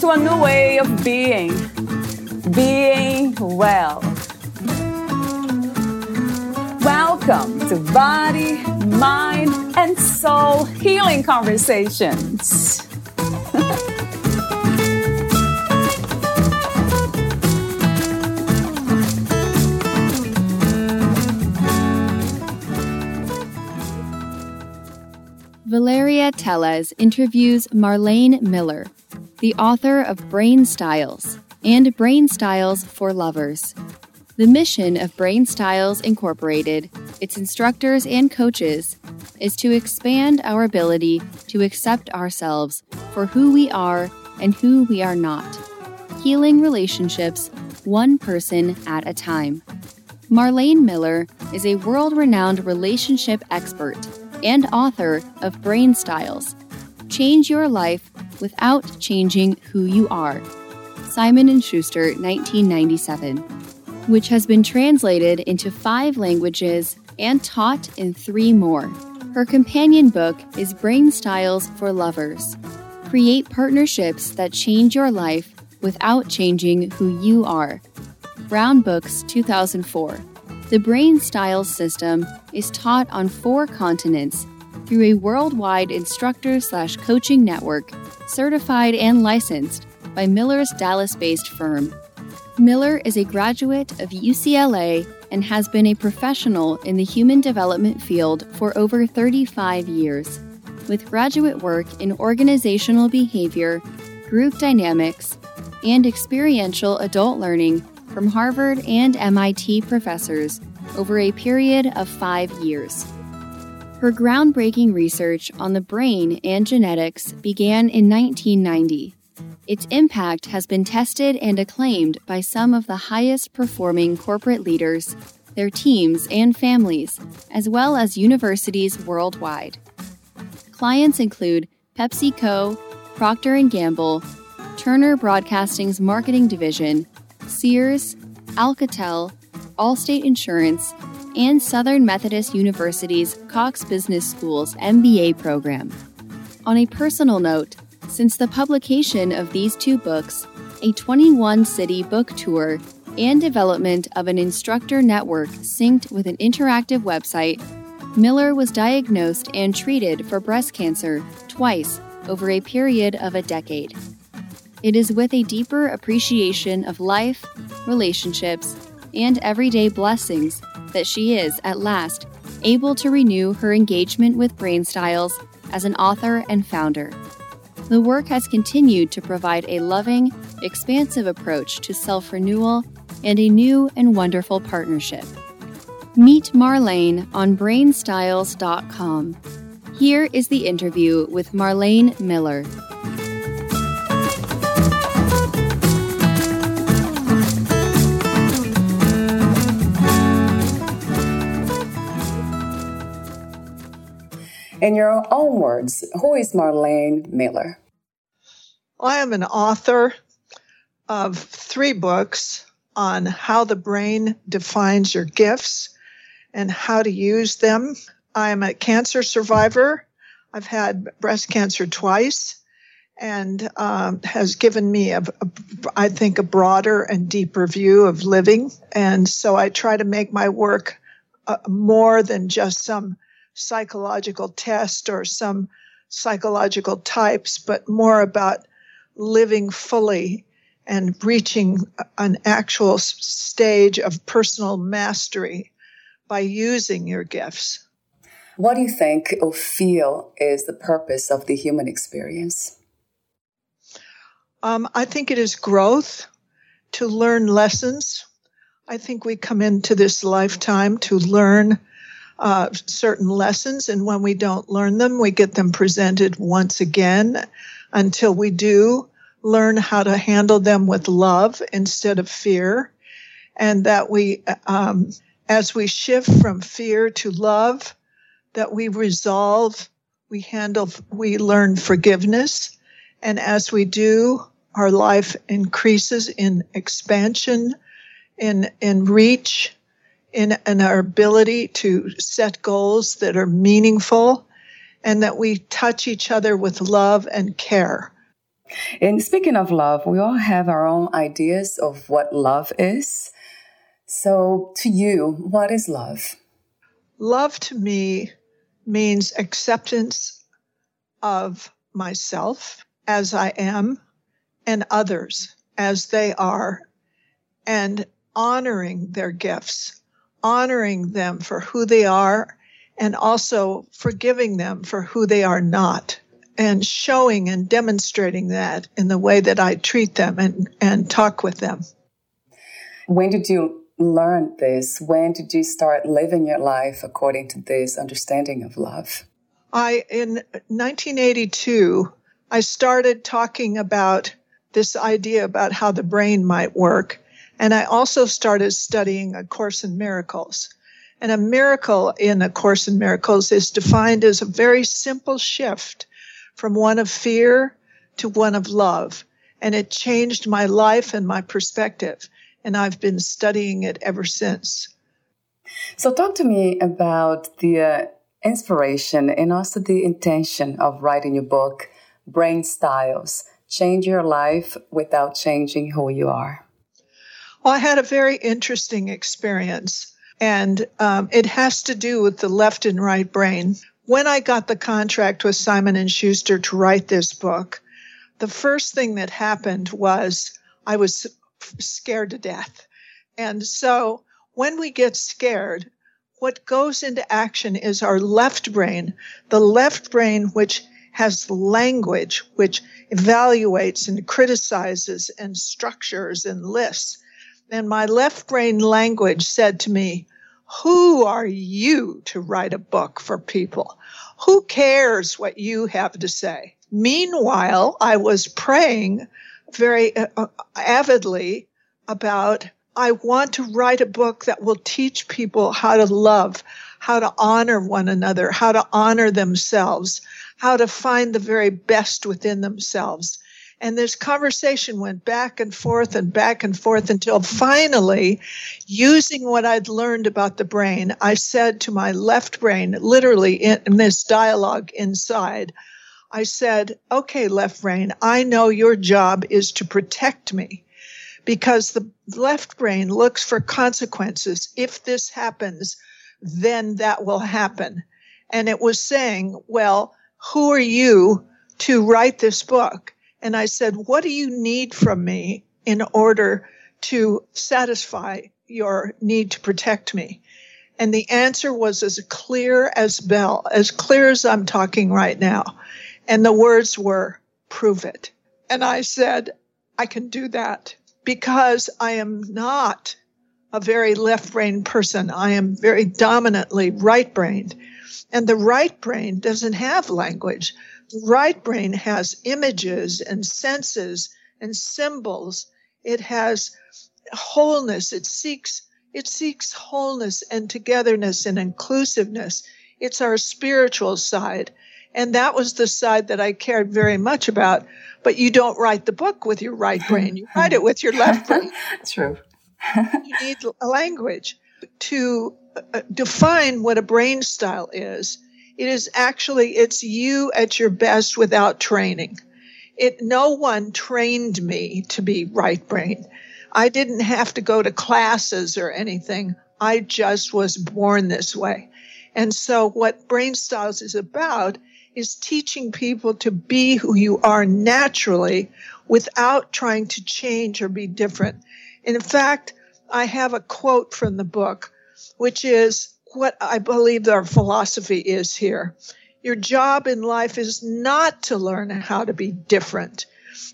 to a new way of being. Being well. Welcome to Body, Mind, and Soul Healing Conversations. Valeria Teles interviews Marlane Miller, the author of Brain Styles and Brain Styles for Lovers. The mission of Brain Styles Incorporated, its instructors and coaches, is to expand our ability to accept ourselves for who we are and who we are not, healing relationships one person at a time. Marlane Miller is a world renowned relationship expert and author of Brain Styles Change Your Life Without Changing Who You Are. Simon & Schuster, 1997, which has been translated into 5 languages and taught in 3 more. Her companion book is Brain Styles for Lovers. Create partnerships that change your life without changing who you are. Brown Books 2004. The Brain Styles system is taught on four continents through a worldwide instructor slash coaching network, certified and licensed by Miller's Dallas based firm. Miller is a graduate of UCLA and has been a professional in the human development field for over 35 years, with graduate work in organizational behavior, group dynamics, and experiential adult learning from Harvard and MIT professors over a period of five years. Her groundbreaking research on the brain and genetics began in 1990. Its impact has been tested and acclaimed by some of the highest performing corporate leaders, their teams, and families, as well as universities worldwide. Clients include PepsiCo, Procter & Gamble, Turner Broadcasting's marketing division, Sears, Alcatel, Allstate Insurance, and Southern Methodist University's Cox Business School's MBA program. On a personal note, since the publication of these two books, a 21 city book tour, and development of an instructor network synced with an interactive website, Miller was diagnosed and treated for breast cancer twice over a period of a decade. It is with a deeper appreciation of life, relationships, and everyday blessings that she is, at last, able to renew her engagement with Brain Styles as an author and founder. The work has continued to provide a loving, expansive approach to self renewal and a new and wonderful partnership. Meet Marlane on brainstyles.com. Here is the interview with Marlane Miller. In your own words, who is Marlane Miller? I am an author of three books on how the brain defines your gifts and how to use them. I am a cancer survivor. I've had breast cancer twice and um, has given me, a, a, I think, a broader and deeper view of living. And so I try to make my work uh, more than just some psychological test or some psychological types, but more about living fully and reaching an actual stage of personal mastery by using your gifts. What do you think or feel is the purpose of the human experience? Um, I think it is growth, to learn lessons. I think we come into this lifetime to learn uh, certain lessons, and when we don't learn them, we get them presented once again until we do learn how to handle them with love instead of fear. And that we, um, as we shift from fear to love, that we resolve, we handle, we learn forgiveness. And as we do, our life increases in expansion, in, in reach, in, in our ability to set goals that are meaningful, and that we touch each other with love and care. And speaking of love, we all have our own ideas of what love is. So, to you, what is love? Love to me means acceptance of myself as I am and others as they are, and honoring their gifts, honoring them for who they are, and also forgiving them for who they are not and showing and demonstrating that in the way that I treat them and, and talk with them. When did you learn this? When did you start living your life according to this understanding of love? I, in 1982, I started talking about this idea about how the brain might work. And I also started studying A Course in Miracles. And a miracle in A Course in Miracles is defined as a very simple shift from one of fear to one of love. And it changed my life and my perspective. And I've been studying it ever since. So, talk to me about the uh, inspiration and also the intention of writing your book, Brain Styles Change Your Life Without Changing Who You Are. Well, I had a very interesting experience, and um, it has to do with the left and right brain when I got the contract with Simon and Schuster to write this book, the first thing that happened was I was scared to death. And so when we get scared, what goes into action is our left brain, the left brain, which has language, which evaluates and criticizes and structures and lists. And my left brain language said to me, who are you to write a book for people? Who cares what you have to say? Meanwhile, I was praying very uh, uh, avidly about I want to write a book that will teach people how to love, how to honor one another, how to honor themselves, how to find the very best within themselves. And this conversation went back and forth and back and forth until finally, using what I'd learned about the brain, I said to my left brain, literally in, in this dialogue inside, I said, okay, left brain, I know your job is to protect me because the left brain looks for consequences. If this happens, then that will happen. And it was saying, well, who are you to write this book? And I said, What do you need from me in order to satisfy your need to protect me? And the answer was as clear as bell, as clear as I'm talking right now. And the words were, prove it. And I said, I can do that because I am not a very left brained person. I am very dominantly right brained. And the right brain doesn't have language. The right brain has images and senses and symbols. It has wholeness. It seeks it seeks wholeness and togetherness and inclusiveness. It's our spiritual side. And that was the side that I cared very much about. But you don't write the book with your right brain. You write it with your left brain. True. you need a language to uh, define what a brain style is it is actually, it's you at your best without training. It, no one trained me to be right brain. I didn't have to go to classes or anything. I just was born this way. And so what Brain Styles is about is teaching people to be who you are naturally without trying to change or be different. In fact, I have a quote from the book, which is what I believe our philosophy is here. Your job in life is not to learn how to be different.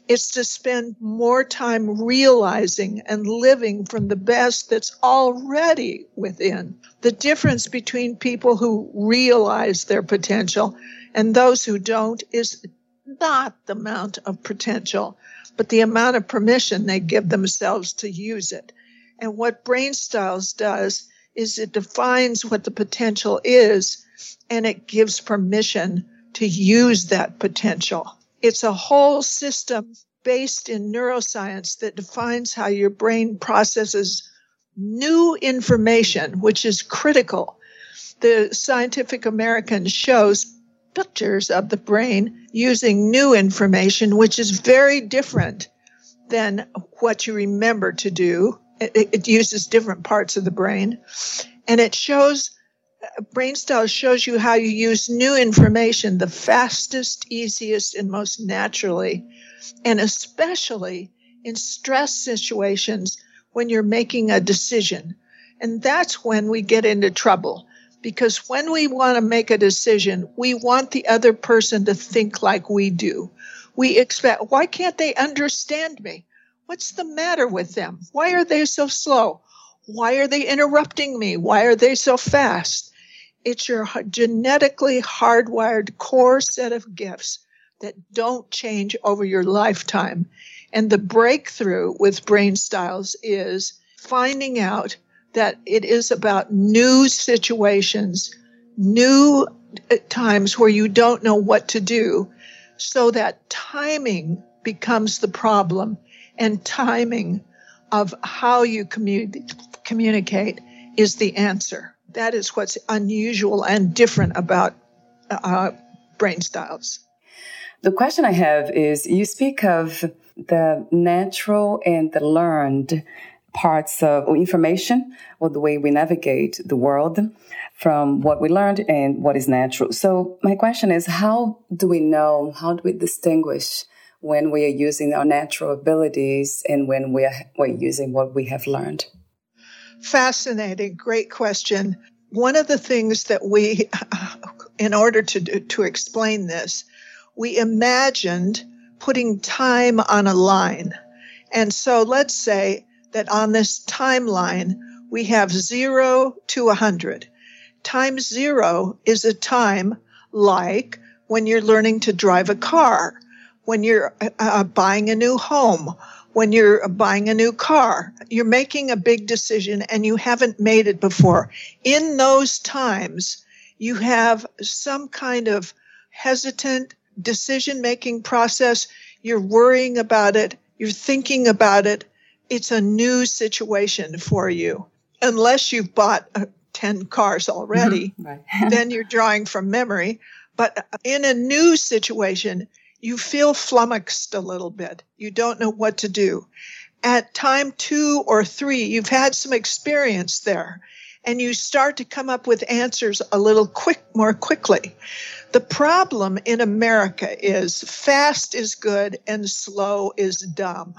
It's to spend more time realizing and living from the best that's already within. The difference between people who realize their potential and those who don't is not the amount of potential, but the amount of permission they give themselves to use it. And what Brain Styles does is it defines what the potential is and it gives permission to use that potential. It's a whole system based in neuroscience that defines how your brain processes new information, which is critical. The Scientific American shows pictures of the brain using new information, which is very different than what you remember to do. It, it uses different parts of the brain. And it shows, Brain Style shows you how you use new information the fastest, easiest, and most naturally. And especially in stress situations when you're making a decision. And that's when we get into trouble because when we want to make a decision, we want the other person to think like we do. We expect, why can't they understand me? What's the matter with them? Why are they so slow? Why are they interrupting me? Why are they so fast? It's your genetically hardwired core set of gifts that don't change over your lifetime. And the breakthrough with brain styles is finding out that it is about new situations, new uh, times where you don't know what to do, so that timing becomes the problem and timing of how you commu- communicate is the answer. That is what's unusual and different about uh, brain styles. The question I have is you speak of the natural and the learned parts of information or the way we navigate the world from what we learned and what is natural. So my question is, how do we know, how do we distinguish when we are using our natural abilities and when we are, we're using what we have learned? Fascinating. Great question. One of the things that we, in order to, to explain this, we imagined putting time on a line. And so let's say that on this timeline, we have zero to 100. Time zero is a time like when you're learning to drive a car, when you're uh, uh, buying a new home, when you're buying a new car. You're making a big decision and you haven't made it before. In those times, you have some kind of hesitant decision making process. You're worrying about it. You're thinking about it it's a new situation for you. Unless you've bought uh, 10 cars already, mm-hmm. right. then you're drawing from memory. But in a new situation, you feel flummoxed a little bit. You don't know what to do. At time two or three, you've had some experience there and you start to come up with answers a little quick, more quickly. The problem in America is fast is good and slow is dumb.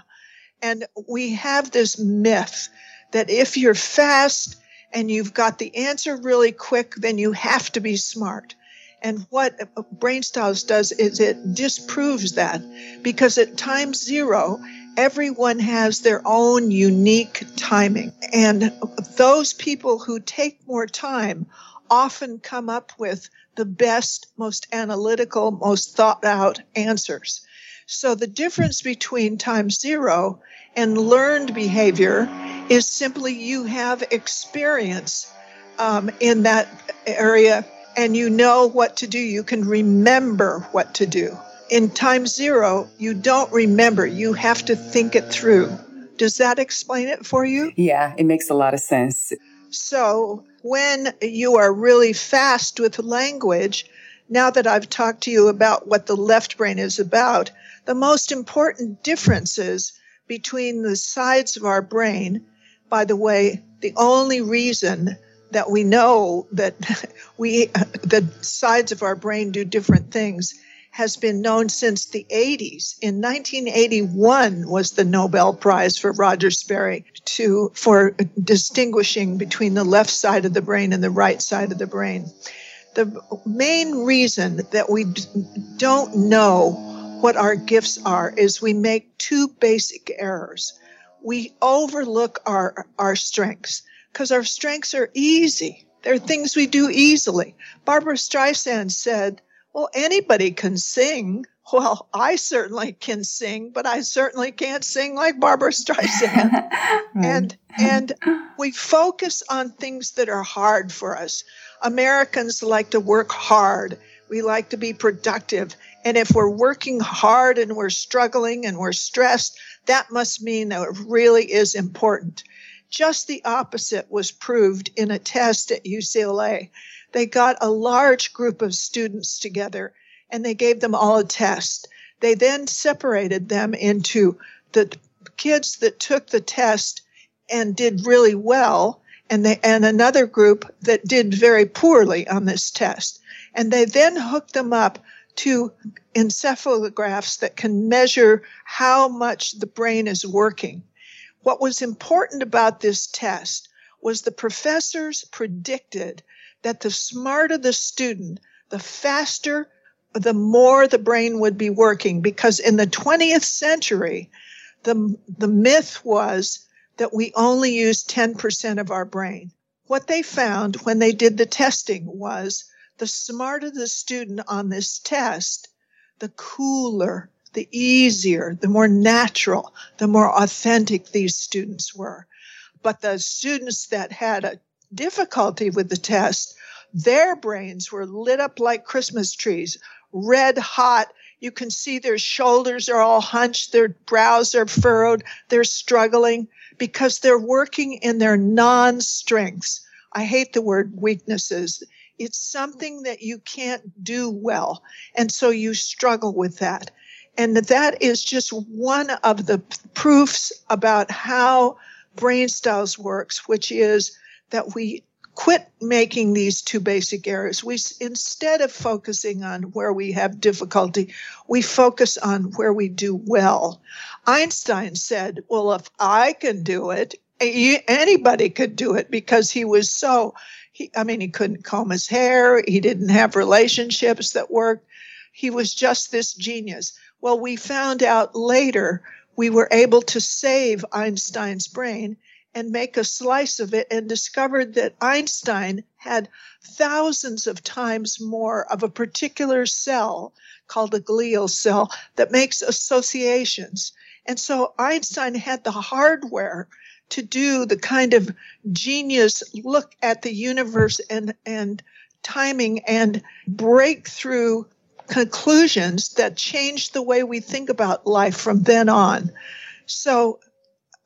And we have this myth that if you're fast and you've got the answer really quick, then you have to be smart. And what Brain Styles does is it disproves that because at time zero, everyone has their own unique timing. And those people who take more time often come up with the best, most analytical, most thought out answers. So the difference between time zero and learned behavior is simply you have experience um, in that area and you know what to do. You can remember what to do. In time zero, you don't remember. You have to think it through. Does that explain it for you? Yeah, it makes a lot of sense. So, when you are really fast with language, now that I've talked to you about what the left brain is about, the most important differences between the sides of our brain. By the way, the only reason that we know that we the sides of our brain do different things has been known since the 80s. In 1981 was the Nobel Prize for Roger Sperry to for distinguishing between the left side of the brain and the right side of the brain. The main reason that we don't know what our gifts are is we make two basic errors. We overlook our, our strengths because our strengths are easy. They're things we do easily. Barbra Streisand said, well, anybody can sing. well, I certainly can sing, but I certainly can't sing like Barbra Streisand. right. And and we focus on things that are hard for us. Americans like to work hard. We like to be productive. And if we're working hard and we're struggling and we're stressed, that must mean that it really is important. Just the opposite was proved in a test at UCLA. They got a large group of students together and they gave them all a test. They then separated them into the kids that took the test and did really well and they and another group that did very poorly on this test. And they then hooked them up to encephalographs that can measure how much the brain is working. What was important about this test was the professors predicted that the smarter the student, the faster the more the brain would be working. Because in the 20th century the the myth was that we only use 10% of our brain. What they found when they did the testing was the smarter the student on this test the cooler the easier the more natural the more authentic these students were but the students that had a difficulty with the test their brains were lit up like Christmas trees red hot. You can see their shoulders are all hunched, their brows are furrowed, they're struggling because they're working in their non strengths. I hate the word weaknesses. It's something that you can't do well. And so you struggle with that. And that is just one of the proofs about how brain styles works, which is that we quit making these two basic errors. We instead of focusing on where we have difficulty, we focus on where we do well. Einstein said, "Well, if I can do it, anybody could do it because he was so he, I mean, he couldn't comb his hair, he didn't have relationships that worked. He was just this genius." Well, we found out later we were able to save Einstein's brain and make a slice of it and discovered that Einstein had thousands of times more of a particular cell called a glial cell that makes associations. And so Einstein had the hardware to do the kind of genius look at the universe and, and timing and breakthrough conclusions that changed the way we think about life from then on. So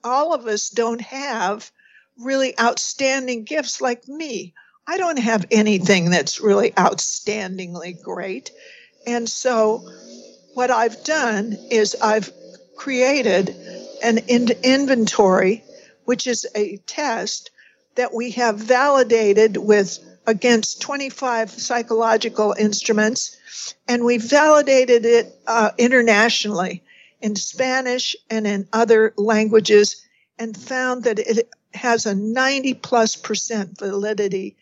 all of us don't have really outstanding gifts like me. I don't have anything that's really outstandingly great. And so, what I've done is I've created an in- inventory, which is a test that we have validated with against 25 psychological instruments, and we validated it uh, internationally in Spanish and in other languages and found that it has a 90 plus percent validity.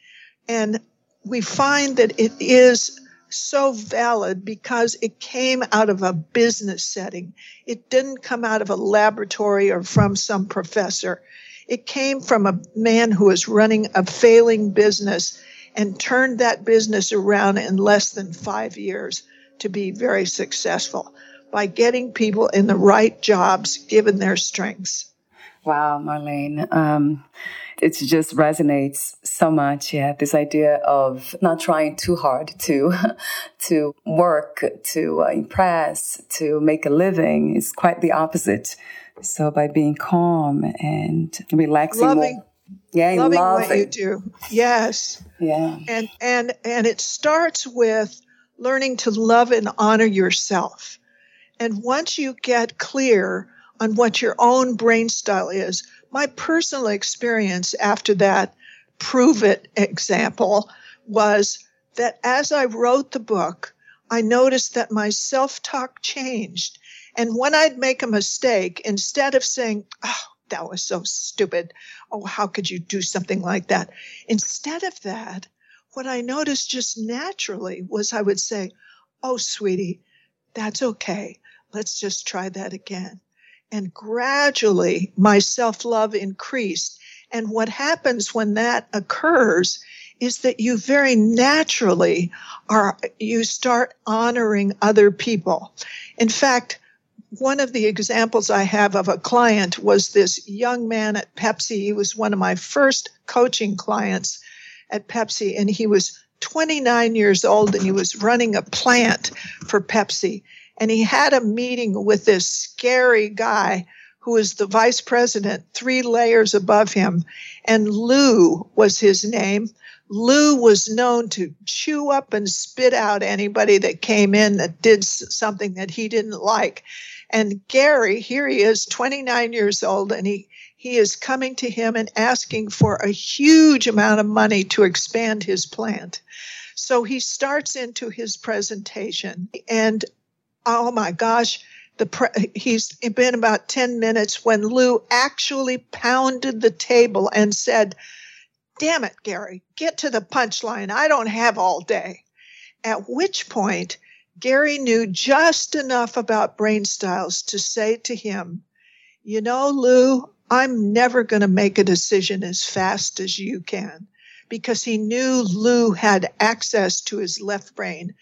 And we find that it is so valid because it came out of a business setting. It didn't come out of a laboratory or from some professor. It came from a man who was running a failing business and turned that business around in less than five years to be very successful by getting people in the right jobs given their strengths. Wow, Marlane. Um, it just resonates so much. Yeah, this idea of not trying too hard to to work, to uh, impress, to make a living is quite the opposite. So by being calm and relaxing, loving, more, yeah, loving what you do, yes, yeah, and and and it starts with learning to love and honor yourself. And once you get clear on what your own brain style is, my personal experience after that prove it example was that as I wrote the book, I noticed that my self talk changed. And when I'd make a mistake, instead of saying, Oh, that was so stupid. Oh, how could you do something like that? Instead of that, what I noticed just naturally was I would say, Oh, sweetie, that's okay. Let's just try that again. And gradually my self love increased. And what happens when that occurs is that you very naturally are, you start honoring other people. In fact, one of the examples I have of a client was this young man at Pepsi. He was one of my first coaching clients at Pepsi, and he was 29 years old and he was running a plant for Pepsi. And he had a meeting with this scary guy who was the vice president, three layers above him. And Lou was his name. Lou was known to chew up and spit out anybody that came in that did something that he didn't like. And Gary, here he is, 29 years old, and he, he is coming to him and asking for a huge amount of money to expand his plant. So he starts into his presentation, and oh my gosh, the pre- he's been about 10 minutes when Lou actually pounded the table and said, Damn it, Gary, get to the punchline. I don't have all day. At which point, Gary knew just enough about brain styles to say to him, You know, Lou, I'm never going to make a decision as fast as you can because he knew Lou had access to his left brain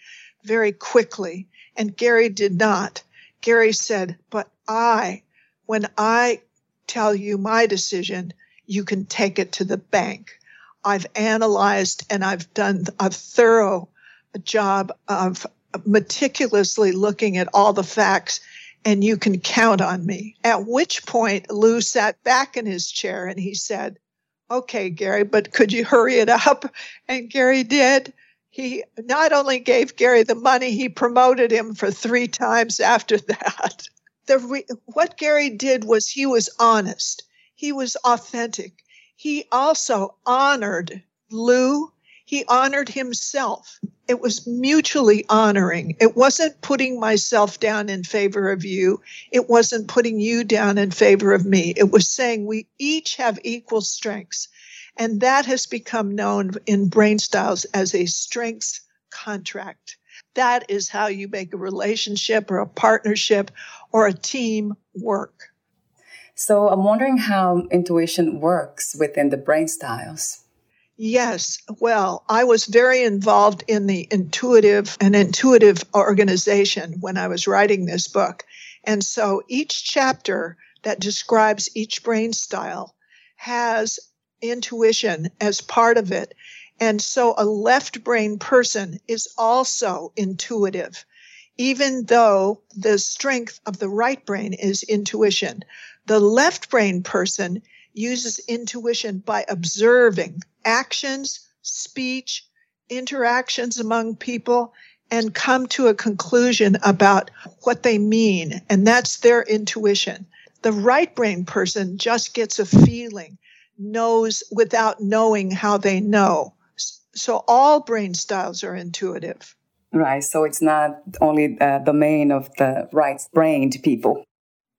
very quickly and Gary did not. Gary said, But I, when I tell you my decision, you can take it to the bank. I've analyzed and I've done a thorough job of meticulously looking at all the facts and you can count on me. At which point Lou sat back in his chair and he said, okay, Gary, but could you hurry it up? And Gary did. He not only gave Gary the money, he promoted him for three times after that. The re- what Gary did was he was honest. He was authentic. He also honored Lou. He honored himself it was mutually honoring. It wasn't putting myself down in favor of you. It wasn't putting you down in favor of me. It was saying we each have equal strengths. And that has become known in brain styles as a strengths contract. That is how you make a relationship or a partnership or a team work. So I'm wondering how intuition works within the brain styles. Yes. Well, I was very involved in the intuitive and intuitive organization when I was writing this book. And so each chapter that describes each brain style has intuition as part of it. And so a left brain person is also intuitive, even though the strength of the right brain is intuition. The left brain person uses intuition by observing actions, speech, interactions among people, and come to a conclusion about what they mean. And that's their intuition. The right brain person just gets a feeling, knows without knowing how they know. So all brain styles are intuitive. Right. So it's not only uh, the domain of the right brained people.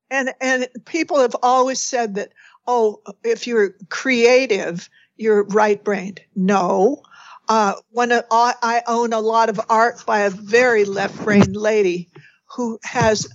And, and people have always said that, oh, if you're creative, you're right brained. No. Uh, when a, I own a lot of art by a very left brained lady who has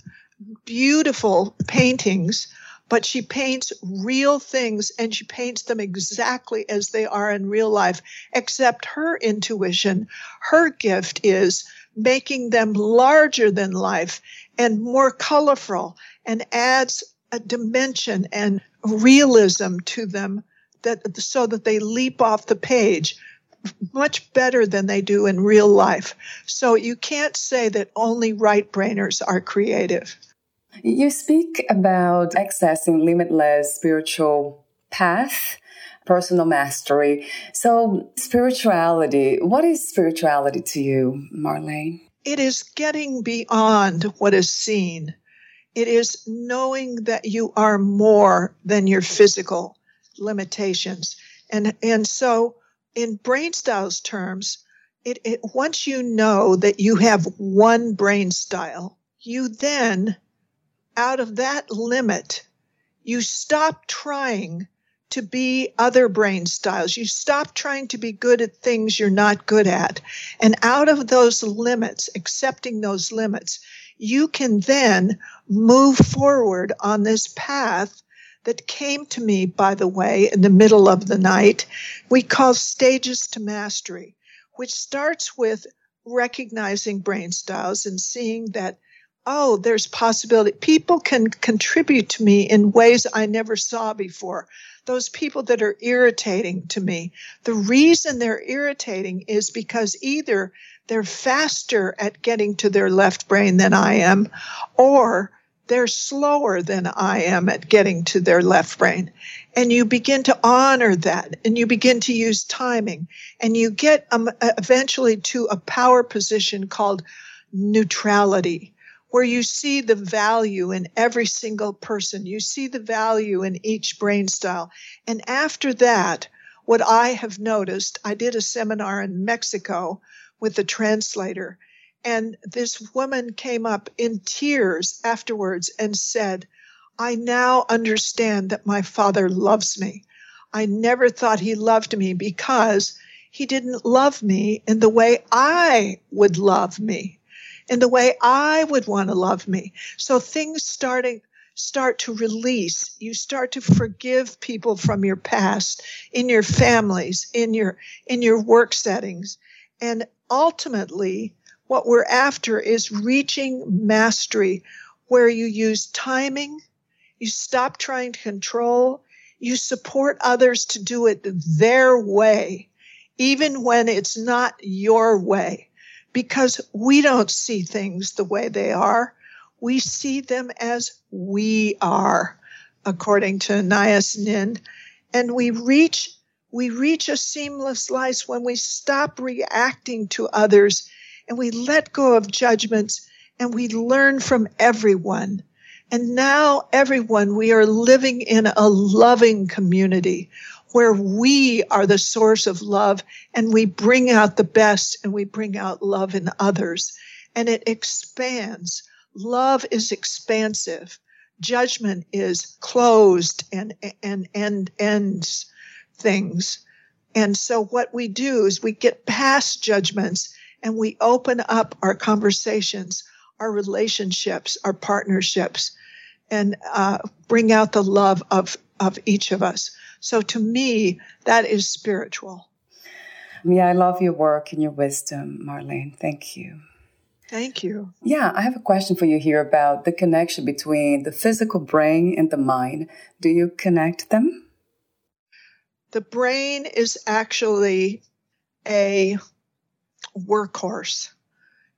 beautiful paintings, but she paints real things and she paints them exactly as they are in real life, except her intuition, her gift is making them larger than life and more colorful and adds a dimension and realism to them that so that they leap off the page much better than they do in real life. So you can't say that only right brainers are creative. You speak about accessing limitless spiritual path, personal mastery. So spirituality, what is spirituality to you, Marlane? It is getting beyond what is seen. It is knowing that you are more than your physical limitations. And, and so in brain styles terms, it, it, once you know that you have one brain style, you then, out of that limit, you stop trying to be other brain styles. You stop trying to be good at things you're not good at. And out of those limits, accepting those limits, you can then move forward on this path that came to me, by the way, in the middle of the night. We call stages to mastery, which starts with recognizing brain styles and seeing that oh, there's possibility. People can contribute to me in ways I never saw before. Those people that are irritating to me, the reason they're irritating is because either they're faster at getting to their left brain than I am, or they're slower than I am at getting to their left brain. And you begin to honor that and you begin to use timing and you get um, eventually to a power position called neutrality where you see the value in every single person. You see the value in each brain style. And after that, what I have noticed, I did a seminar in Mexico with the translator, and this woman came up in tears afterwards and said, I now understand that my father loves me. I never thought he loved me because he didn't love me in the way I would love me in the way I would want to love me. So things starting start to release. You start to forgive people from your past, in your families, in your in your work settings. And ultimately, what we're after is reaching mastery where you use timing, you stop trying to control, you support others to do it their way, even when it's not your way because we don't see things the way they are. We see them as we are, according to Anais Nin. And we reach we reach a seamless life when we stop reacting to others and we let go of judgments and we learn from everyone. And now, everyone, we are living in a loving community where we are the source of love and we bring out the best and we bring out love in others. And it expands. Love is expansive. Judgment is closed and, and, and ends things. And so what we do is we get past judgments and we open up our conversations, our relationships, our partnerships, and uh, bring out the love of, of each of us. So to me, that is spiritual. Yeah, I love your work and your wisdom, Marlane. Thank you. Thank you. Yeah, I have a question for you here about the connection between the physical brain and the mind. Do you connect them? The brain is actually a workhorse.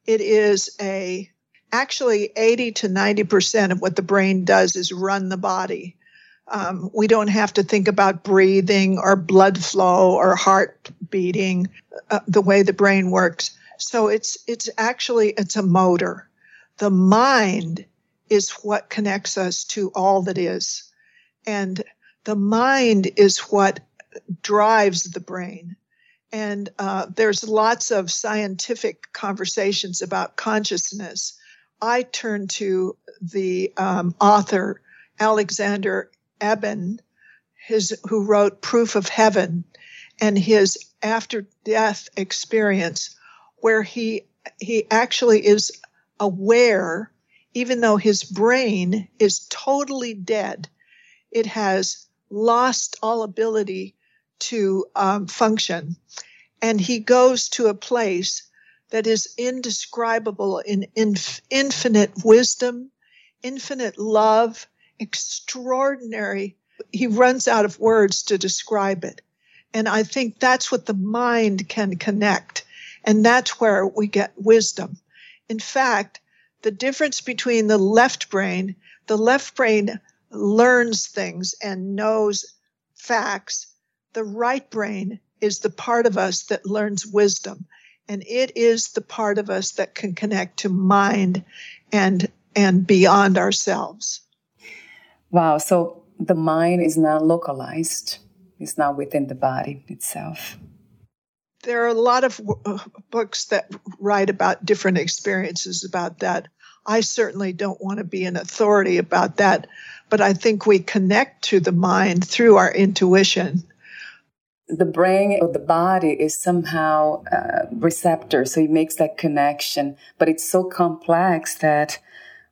It is a actually 80 to 90% of what the brain does is run the body. Um, we don't have to think about breathing or blood flow or heart beating uh, the way the brain works. So it's it's actually it's a motor. The mind is what connects us to all that is, and the mind is what drives the brain. And uh, there's lots of scientific conversations about consciousness. I turn to the um, author Alexander Eben, his who wrote Proof of Heaven, and his after death experience, where he he actually is aware, even though his brain is totally dead, it has lost all ability to um, function, and he goes to a place that is indescribable in inf- infinite wisdom, infinite love, extraordinary. He runs out of words to describe it. And I think that's what the mind can connect. And that's where we get wisdom. In fact, the difference between the left brain, the left brain learns things and knows facts. The right brain is the part of us that learns wisdom. And it is the part of us that can connect to mind and, and beyond ourselves. Wow. So the mind is not localized, it's not within the body itself. There are a lot of uh, books that write about different experiences about that. I certainly don't want to be an authority about that, but I think we connect to the mind through our intuition. The brain or the body is somehow a receptor, so it makes that connection, but it's so complex that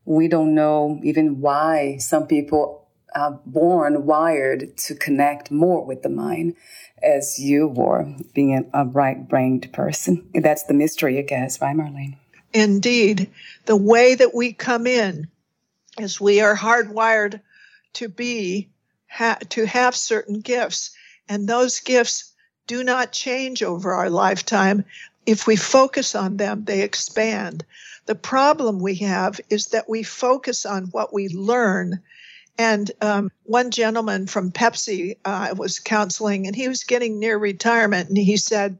we don't know even why some people are born wired to connect more with the mind as you were being a, a right brained person. That's the mystery, I guess, right, Marlane? Indeed. The way that we come in is we are hardwired to be, ha- to have certain gifts. And those gifts do not change over our lifetime. If we focus on them, they expand. The problem we have is that we focus on what we learn. And um, one gentleman from Pepsi uh, was counseling, and he was getting near retirement, and he said,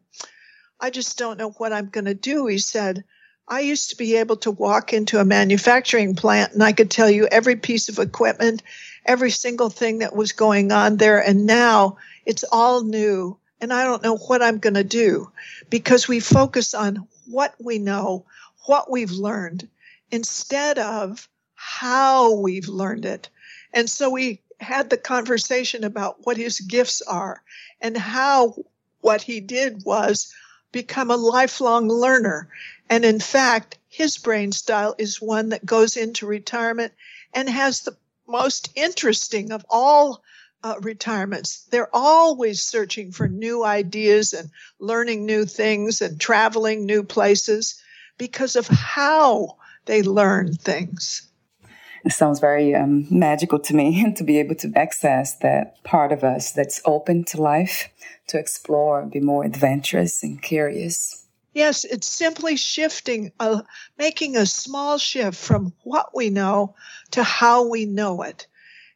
I just don't know what I'm going to do. He said, I used to be able to walk into a manufacturing plant and I could tell you every piece of equipment, every single thing that was going on there. And now it's all new. And I don't know what I'm going to do because we focus on what we know, what we've learned, instead of how we've learned it. And so we had the conversation about what his gifts are and how what he did was become a lifelong learner. And in fact, his brain style is one that goes into retirement and has the most interesting of all uh, retirements. They're always searching for new ideas and learning new things and traveling new places because of how they learn things. It sounds very um, magical to me to be able to access that part of us that's open to life, to explore, be more adventurous and curious. Yes, it's simply shifting, uh, making a small shift from what we know to how we know it.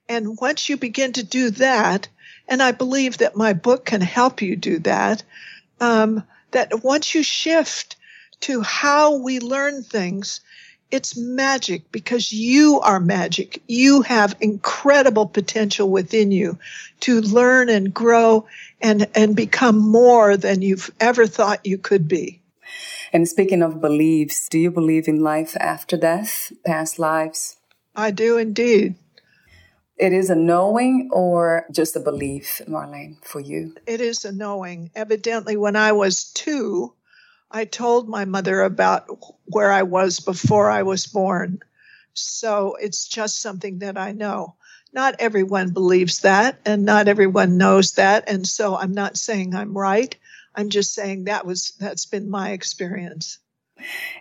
And once you begin to do that, and I believe that my book can help you do that, um, that once you shift to how we learn things, it's magic because you are magic. You have incredible potential within you to learn and grow and, and become more than you've ever thought you could be. And speaking of beliefs, do you believe in life after death, past lives? I do indeed. It is a knowing or just a belief, Marlane, for you? It is a knowing. Evidently, when I was two, I told my mother about where I was before I was born. So it's just something that I know. Not everyone believes that, and not everyone knows that. And so I'm not saying I'm right. I'm just saying that was that's been my experience.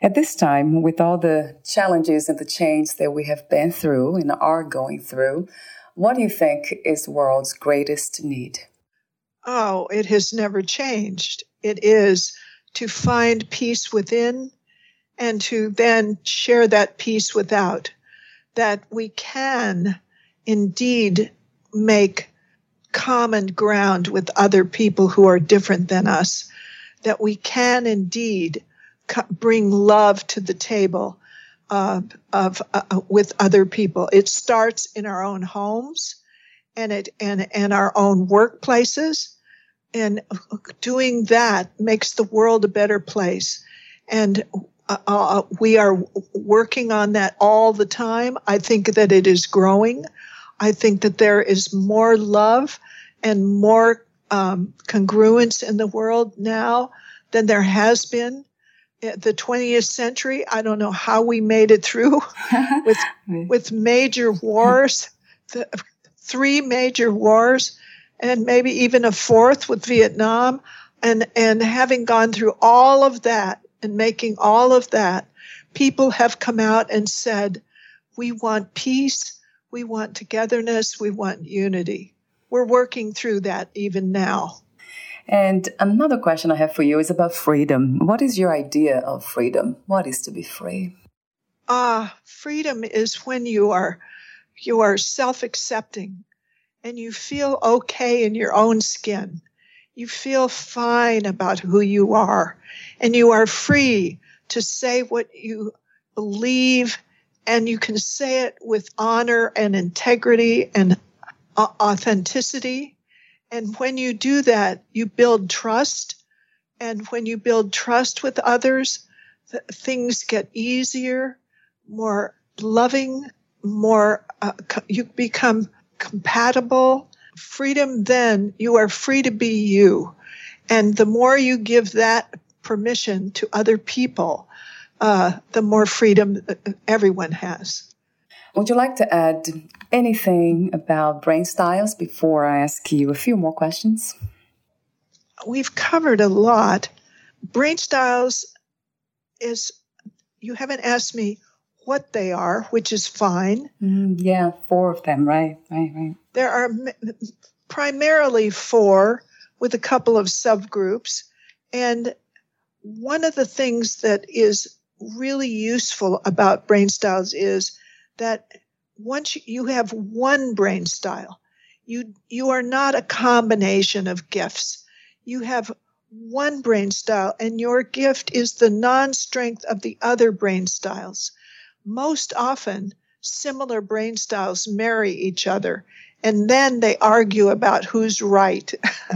At this time, with all the challenges and the change that we have been through and are going through, what do you think is the world's greatest need? Oh, it has never changed. It is to find peace within and to then share that peace without. That we can indeed make common ground with other people who are different than us. That we can indeed bring love to the table uh, of uh, with other people. It starts in our own homes, and it and and our own workplaces and doing that makes the world a better place. And uh, uh, we are working on that all the time. I think that it is growing. I think that there is more love and more um, congruence in the world now than there has been the 20th century. I don't know how we made it through with with major wars, the, three major wars and maybe even a fourth with Vietnam. And, and having gone through all of that and making all of that, people have come out and said, we want peace, we want togetherness, we want unity. We're working through that even now. And another question I have for you is about freedom. What is your idea of freedom? What is to be free? Ah, uh, freedom is when you are you are self-accepting and you feel okay in your own skin. You feel fine about who you are, and you are free to say what you believe, and you can say it with honor and integrity and authenticity. And when you do that, you build trust. And when you build trust with others, th- things get easier, more loving, more, uh, you become compatible. Freedom, then you are free to be you. And the more you give that permission to other people, uh, the more freedom everyone has. Would you like to add anything about brain styles before I ask you a few more questions? We've covered a lot. Brain styles is, you haven't asked me what they are, which is fine. Mm, yeah, four of them, right, right, right. There are primarily four with a couple of subgroups. And one of the things that is really useful about brain styles is that once you have one brain style, you, you are not a combination of gifts. You have one brain style, and your gift is the non strength of the other brain styles. Most often, similar brain styles marry each other and then they argue about who's right.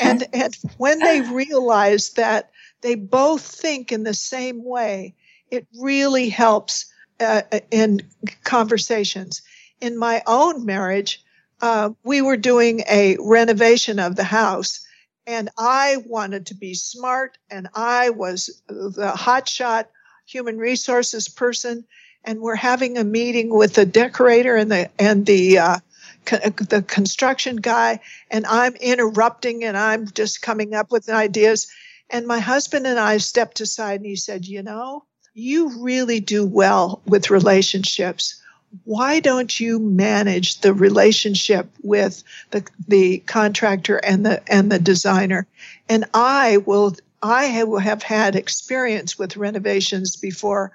and, and when they realize that they both think in the same way, it really helps uh, in conversations. In my own marriage, uh, we were doing a renovation of the house, and I wanted to be smart, and I was the hotshot human resources person, and we're having a meeting with the decorator and the and the uh, the construction guy, and I'm interrupting, and I'm just coming up with ideas. And my husband and I stepped aside, and he said, "You know, you really do well with relationships. Why don't you manage the relationship with the the contractor and the and the designer? And I will." I have had experience with renovations before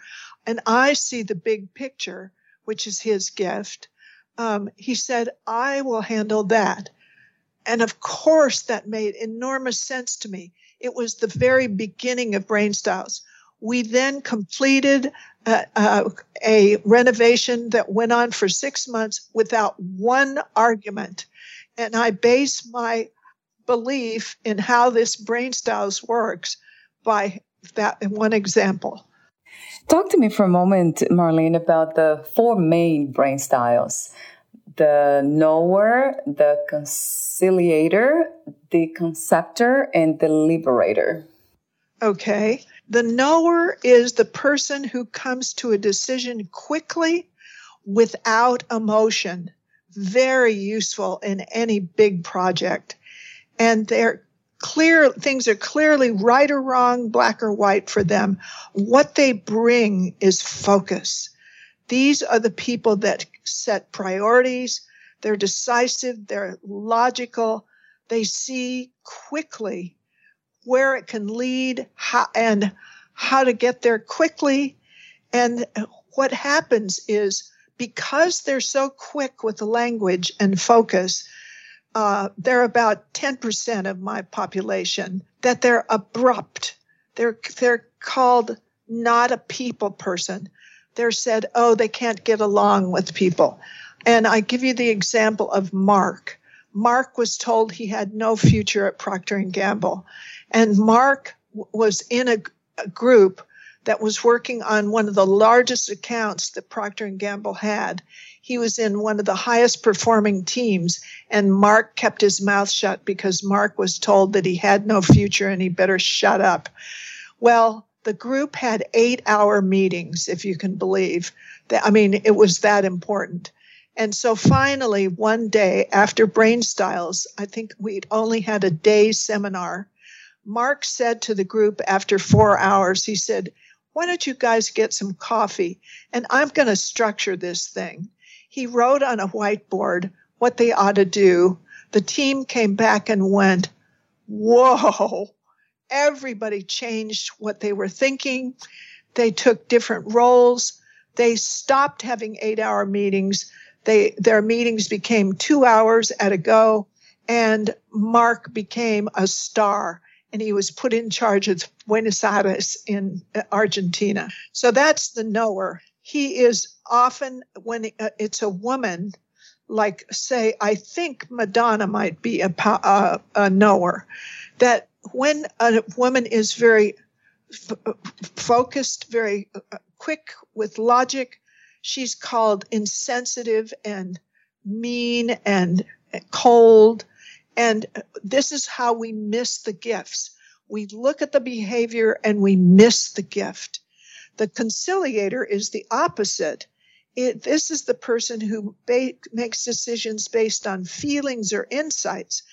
and I see the big picture, which is his gift. Um, he said, I will handle that. And of course, that made enormous sense to me. It was the very beginning of Brain Styles. We then completed uh, uh, a renovation that went on for six months without one argument. And I base my belief in how this Brain Styles works by that one example. Talk to me for a moment, Marlane, about the four main brain styles the knower, the conciliator, the conceptor, and the deliberator. Okay. The knower is the person who comes to a decision quickly without emotion. Very useful in any big project. And they're clear things are clearly right or wrong, black or white for them. What they bring is focus. These are the people that set priorities. They're decisive. They're logical. They see quickly where it can lead how, and how to get there quickly. And what happens is because they're so quick with the language and focus, uh, they're about 10% of my population, that they're abrupt. They're, they're called not a people person. They're said, oh, they can't get along with people. And I give you the example of Mark. Mark was told he had no future at Procter and Gamble. And Mark was in a, a group that was working on one of the largest accounts that Procter and Gamble had. He was in one of the highest performing teams and Mark kept his mouth shut because Mark was told that he had no future and he better shut up. Well, the group had 8-hour meetings if you can believe. I mean, it was that important. And so finally, one day after Brain Styles, I think we'd only had a day seminar. Mark said to the group after four hours, he said, why don't you guys get some coffee? And I'm going to structure this thing. He wrote on a whiteboard what they ought to do. The team came back and went, Whoa, everybody changed what they were thinking. They took different roles. They stopped having eight hour meetings. They, their meetings became two hours at a go and Mark became a star and he was put in charge of Buenos Aires in uh, Argentina. So that's the knower. He is often, when uh, it's a woman, like say, I think Madonna might be a, a, a knower, that when a woman is very f- focused, very uh, quick with logic, she's called insensitive and mean and cold and this is how we miss the gifts. We look at the behavior and we miss the gift. The conciliator is the opposite. it, this is the person who ba- makes decisions based on feelings or insights.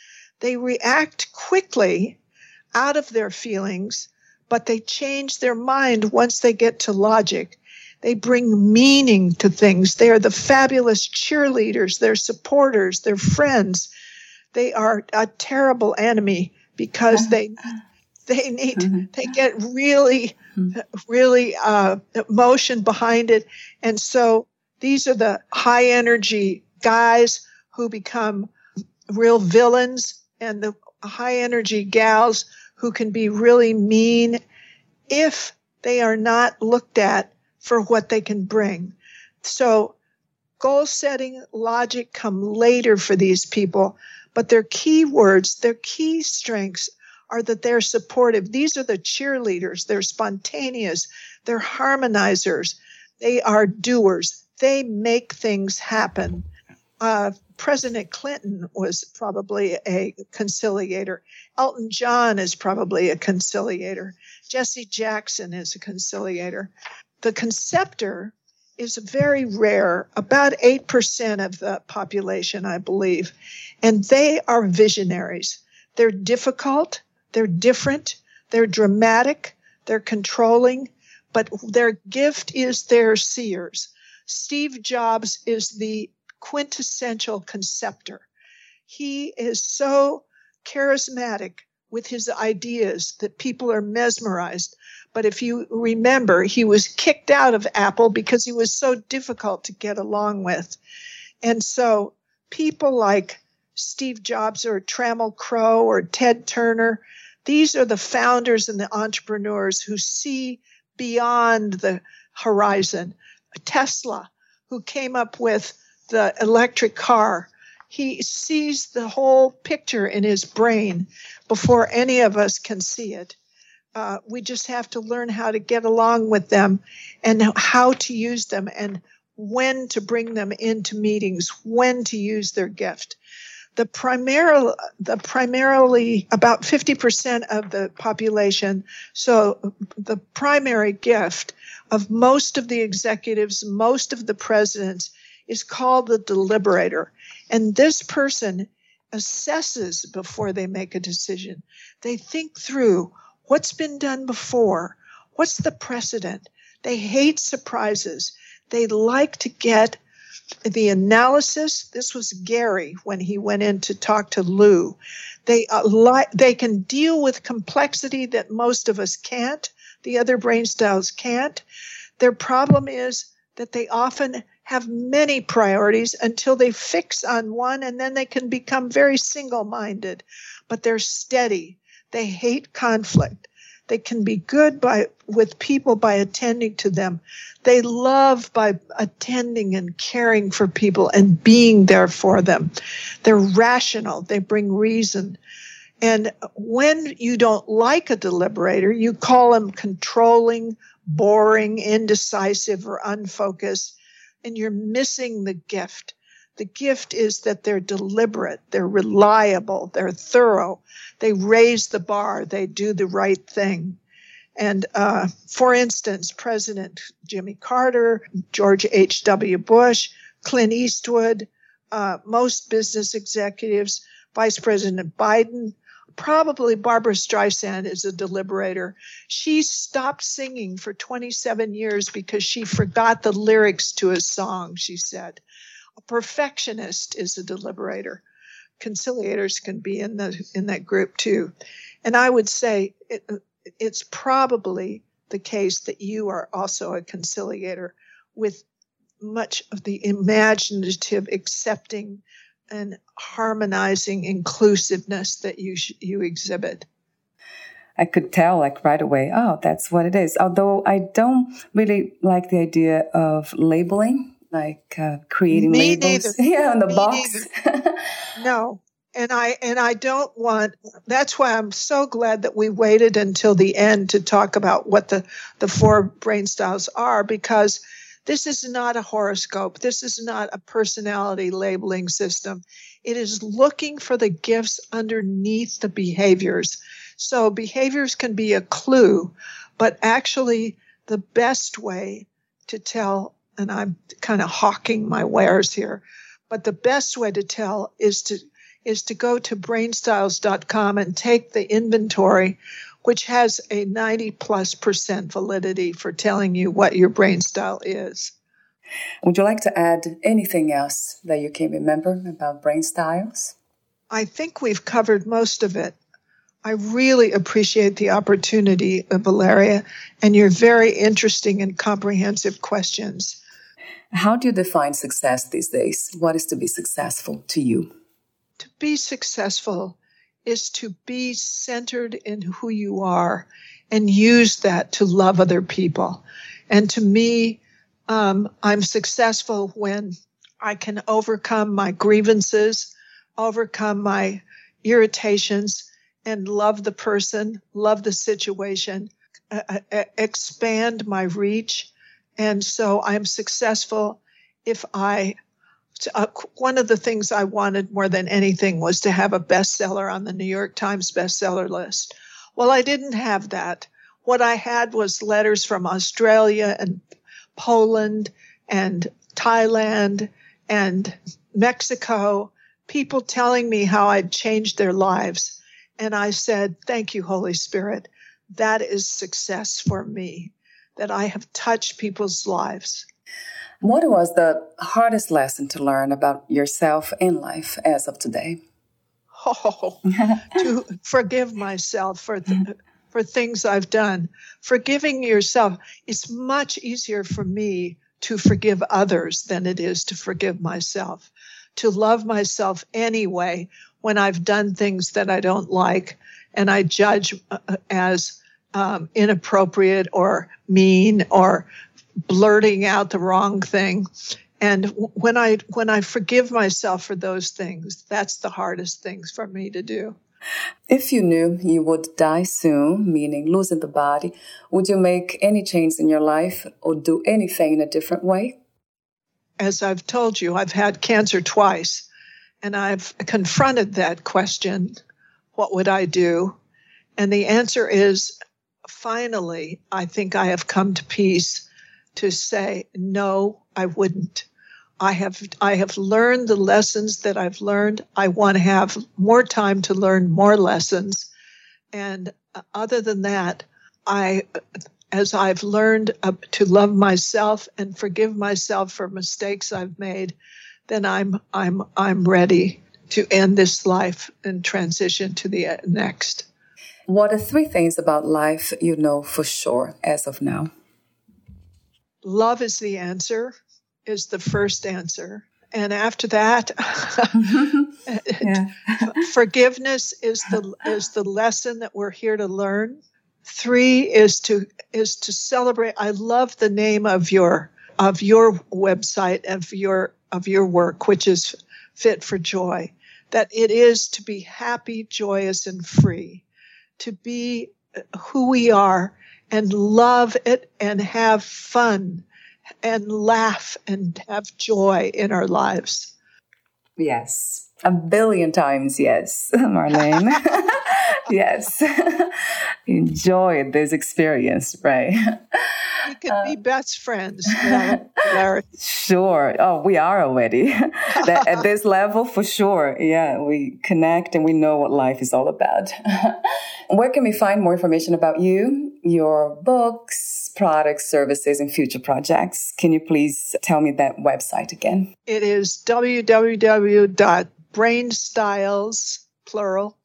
They react quickly out of their feelings, but they change their mind once they get to logic. They bring meaning to things. They are the fabulous cheerleaders, they're supporters, they're friends. They are a terrible enemy because they they need mm-hmm. they get really mm-hmm. really uh, emotion behind it and so these are the high energy guys who become real villains and the high energy gals who can be really mean if they are not looked at for what they can bring. So goal setting logic come later for these people, but their key words, their key strengths are that they're supportive. These are the cheerleaders. They're spontaneous. They're harmonizers. They are doers. They make things happen. Uh, President Clinton was probably a conciliator. Elton John is probably a conciliator. Jesse Jackson is a conciliator. The conceptor is very rare, about 8% of the population, I believe. And they are visionaries. They're difficult, they're different, they're dramatic, they're controlling, but their gift is their seers. Steve Jobs is the quintessential conceptor. He is so charismatic with his ideas that people are mesmerized. But if you remember, he was kicked out of Apple because he was so difficult to get along with. And so people like Steve Jobs or Trammell Crow or Ted Turner, these are the founders and the entrepreneurs who see beyond the horizon. Tesla, who came up with the electric car, he sees the whole picture in his brain before any of us can see it. Uh, we just have to learn how to get along with them and how to use them and when to bring them into meetings, when to use their gift. The primarily, the primarily about 50% of the population, so the primary gift of most of the executives, most of the presidents is called the deliberator. And this person assesses before they make a decision. They think through what's been done before, what's the precedent. They hate surprises. They like to get the analysis. This was Gary when he went in to talk to Lou. They uh, li- they can deal with complexity that most of us can't. The other brain styles can't. Their problem is that they often have many priorities until they fix on one and then they can become very single minded. But they're steady. They hate conflict. They can be good by with people by attending to them. They love by attending and caring for people and being there for them. They're rational. They bring reason. And when you don't like a deliberator, you call them controlling, boring, indecisive, or unfocused and you're missing the gift. The gift is that they're deliberate, they're reliable, they're thorough, they raise the bar, they do the right thing. And uh, for instance, President Jimmy Carter, George H.W. Bush, Clint Eastwood, uh, most business executives, Vice President Biden, probably Barbra Streisand is a deliberator. She stopped singing for 27 years because she forgot the lyrics to a song, she said. A perfectionist is a deliberator. Conciliators can be in the in that group too. And I would say it, it's probably the case that you are also a conciliator with much of the imaginative accepting and harmonizing inclusiveness that you sh- you exhibit. I could tell like right away, oh, that's what it is. Although I don't really like the idea of labeling, like uh, creating Me labels, neither. yeah, on the Me box. no, and I and I don't want. That's why I'm so glad that we waited until the end to talk about what the the four brain styles are because this is not a horoscope. This is not a personality labeling system. It is looking for the gifts underneath the behaviors. So behaviors can be a clue, but actually the best way to tell and I'm kind of hawking my wares here. But the best way to tell is to is to go to brainstyles.com and take the inventory, which has a 90 plus percent validity for telling you what your brain style is. Would you like to add anything else that you can remember about brain styles? I think we've covered most of it. I really appreciate the opportunity, uh, Valeria, and your very interesting and comprehensive questions. How do you define success these days? What is to be successful to you? To be successful is to be centered in who you are and use that to love other people. And to me, um, I'm successful when I can overcome my grievances, overcome my irritations, and love the person, love the situation, uh, uh, expand my reach. And so I'm successful if I, uh, one of the things I wanted more than anything was to have a bestseller on the New York Times bestseller list. Well, I didn't have that. What I had was letters from Australia and Poland and Thailand and Mexico, people telling me how I'd changed their lives. And I said, Thank you, Holy Spirit. That is success for me, that I have touched people's lives. What was the hardest lesson to learn about yourself in life as of today? Oh, to forgive myself for the, for things I've done. Forgiving yourself, it's much easier for me to forgive others than it is to forgive myself. To love myself anyway when I've done things that I don't like and I judge uh, as um, inappropriate or mean or blurting out the wrong thing. And when I when I forgive myself for those things, that's the hardest things for me to do. If you knew you would die soon, meaning losing the body, would you make any change in your life or do anything in a different way? As I've told you, I've had cancer twice, and I've confronted that question what would I do? And the answer is finally, I think I have come to peace to say, no, I wouldn't. I have I have learned the lessons that I've learned. I want to have more time to learn more lessons. And uh, other than that, I as I've learned uh, to love myself and forgive myself for mistakes I've made, then I'm I'm I'm ready to end this life and transition to the uh, next. What are three things about life you know for sure as of now? Love is the answer is the first answer. And after that, forgiveness is the is the lesson that we're here to learn. Three is to is to celebrate. I love the name of your of your website of your of your work, which is fit for joy. That it is to be happy, joyous, and free, to be uh, who we are and love it and have fun and laugh and have joy in our lives. Yes, a billion times yes, Marlane. yes. Enjoy this experience, right? We can uh, be best friends, Larry. Sure. Oh, we are already. at this level, for sure. Yeah, we connect and we know what life is all about. Where can we find more information about you, your books, products, services, and future projects? Can you please tell me that website again? It is www.brainstyles, plural,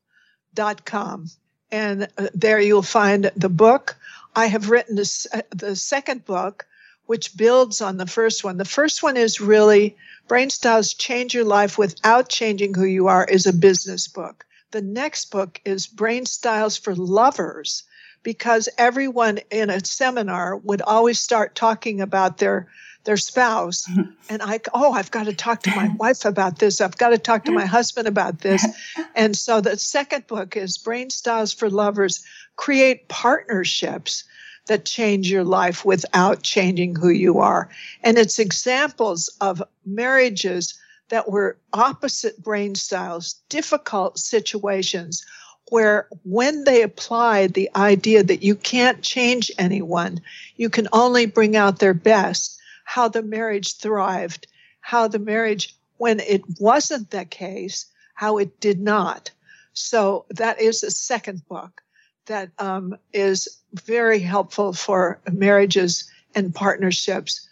dot com. And uh, there you'll find the book. I have written this, uh, the second book, which builds on the first one. The first one is really Brain Styles Change Your Life Without Changing Who You Are is a business book. The next book is Brain Styles for Lovers because everyone in a seminar would always start talking about their their spouse and i oh i've got to talk to my wife about this. I've got to talk to my husband about this. And so the second book is brain styles for lovers. Create partnerships that change your life without changing who you are. And it's examples of marriages that were opposite brain styles, difficult situations where when they applied the idea that you can't change anyone, you can only bring out their best, how the marriage thrived, how the marriage, when it wasn't the case, how it did not. So that is a second book that um, is very helpful for marriages and partnerships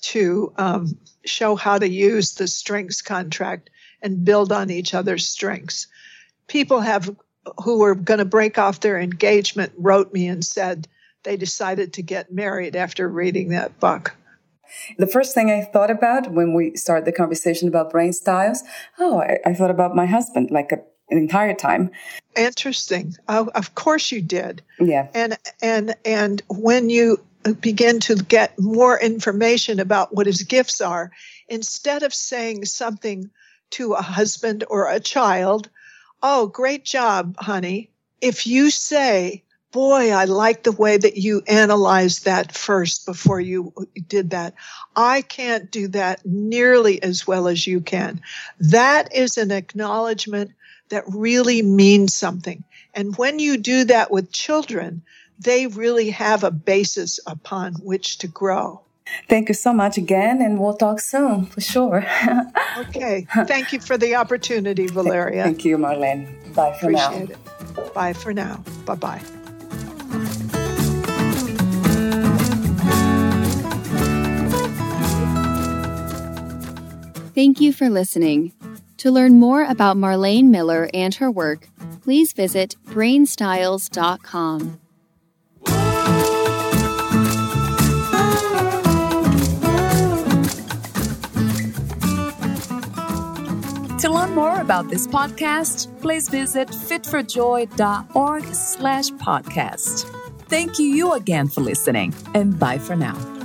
to um, show how to use the strengths contract and build on each other's strengths. People have who were going to break off their engagement wrote me and said they decided to get married after reading that book. The first thing I thought about when we started the conversation about brain styles, oh, I, I thought about my husband like a, an entire time. Interesting. Oh, of course you did. Yeah. And and and when you begin to get more information about what his gifts are, instead of saying something to a husband or a child, oh, great job, honey. If you say, boy, I like the way that you analyzed that first before you did that. I can't do that nearly as well as you can. That is an acknowledgement that really means something. And when you do that with children, they really have a basis upon which to grow. Thank you so much again, and we'll talk soon for sure. okay. Thank you for the opportunity, Valeria. Thank you, Marlane. Bye for Appreciate now. It. Bye for now. Bye bye. Thank you for listening. To learn more about Marlane Miller and her work, please visit brainstyles.com. To learn more about this podcast, please visit fitforjoy.org slash podcast. Thank you again for listening, and bye for now.